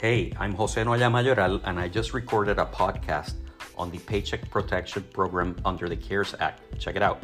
Hey, I'm Jose Noya Mayoral, and I just recorded a podcast on the Paycheck Protection Program under the CARES Act. Check it out.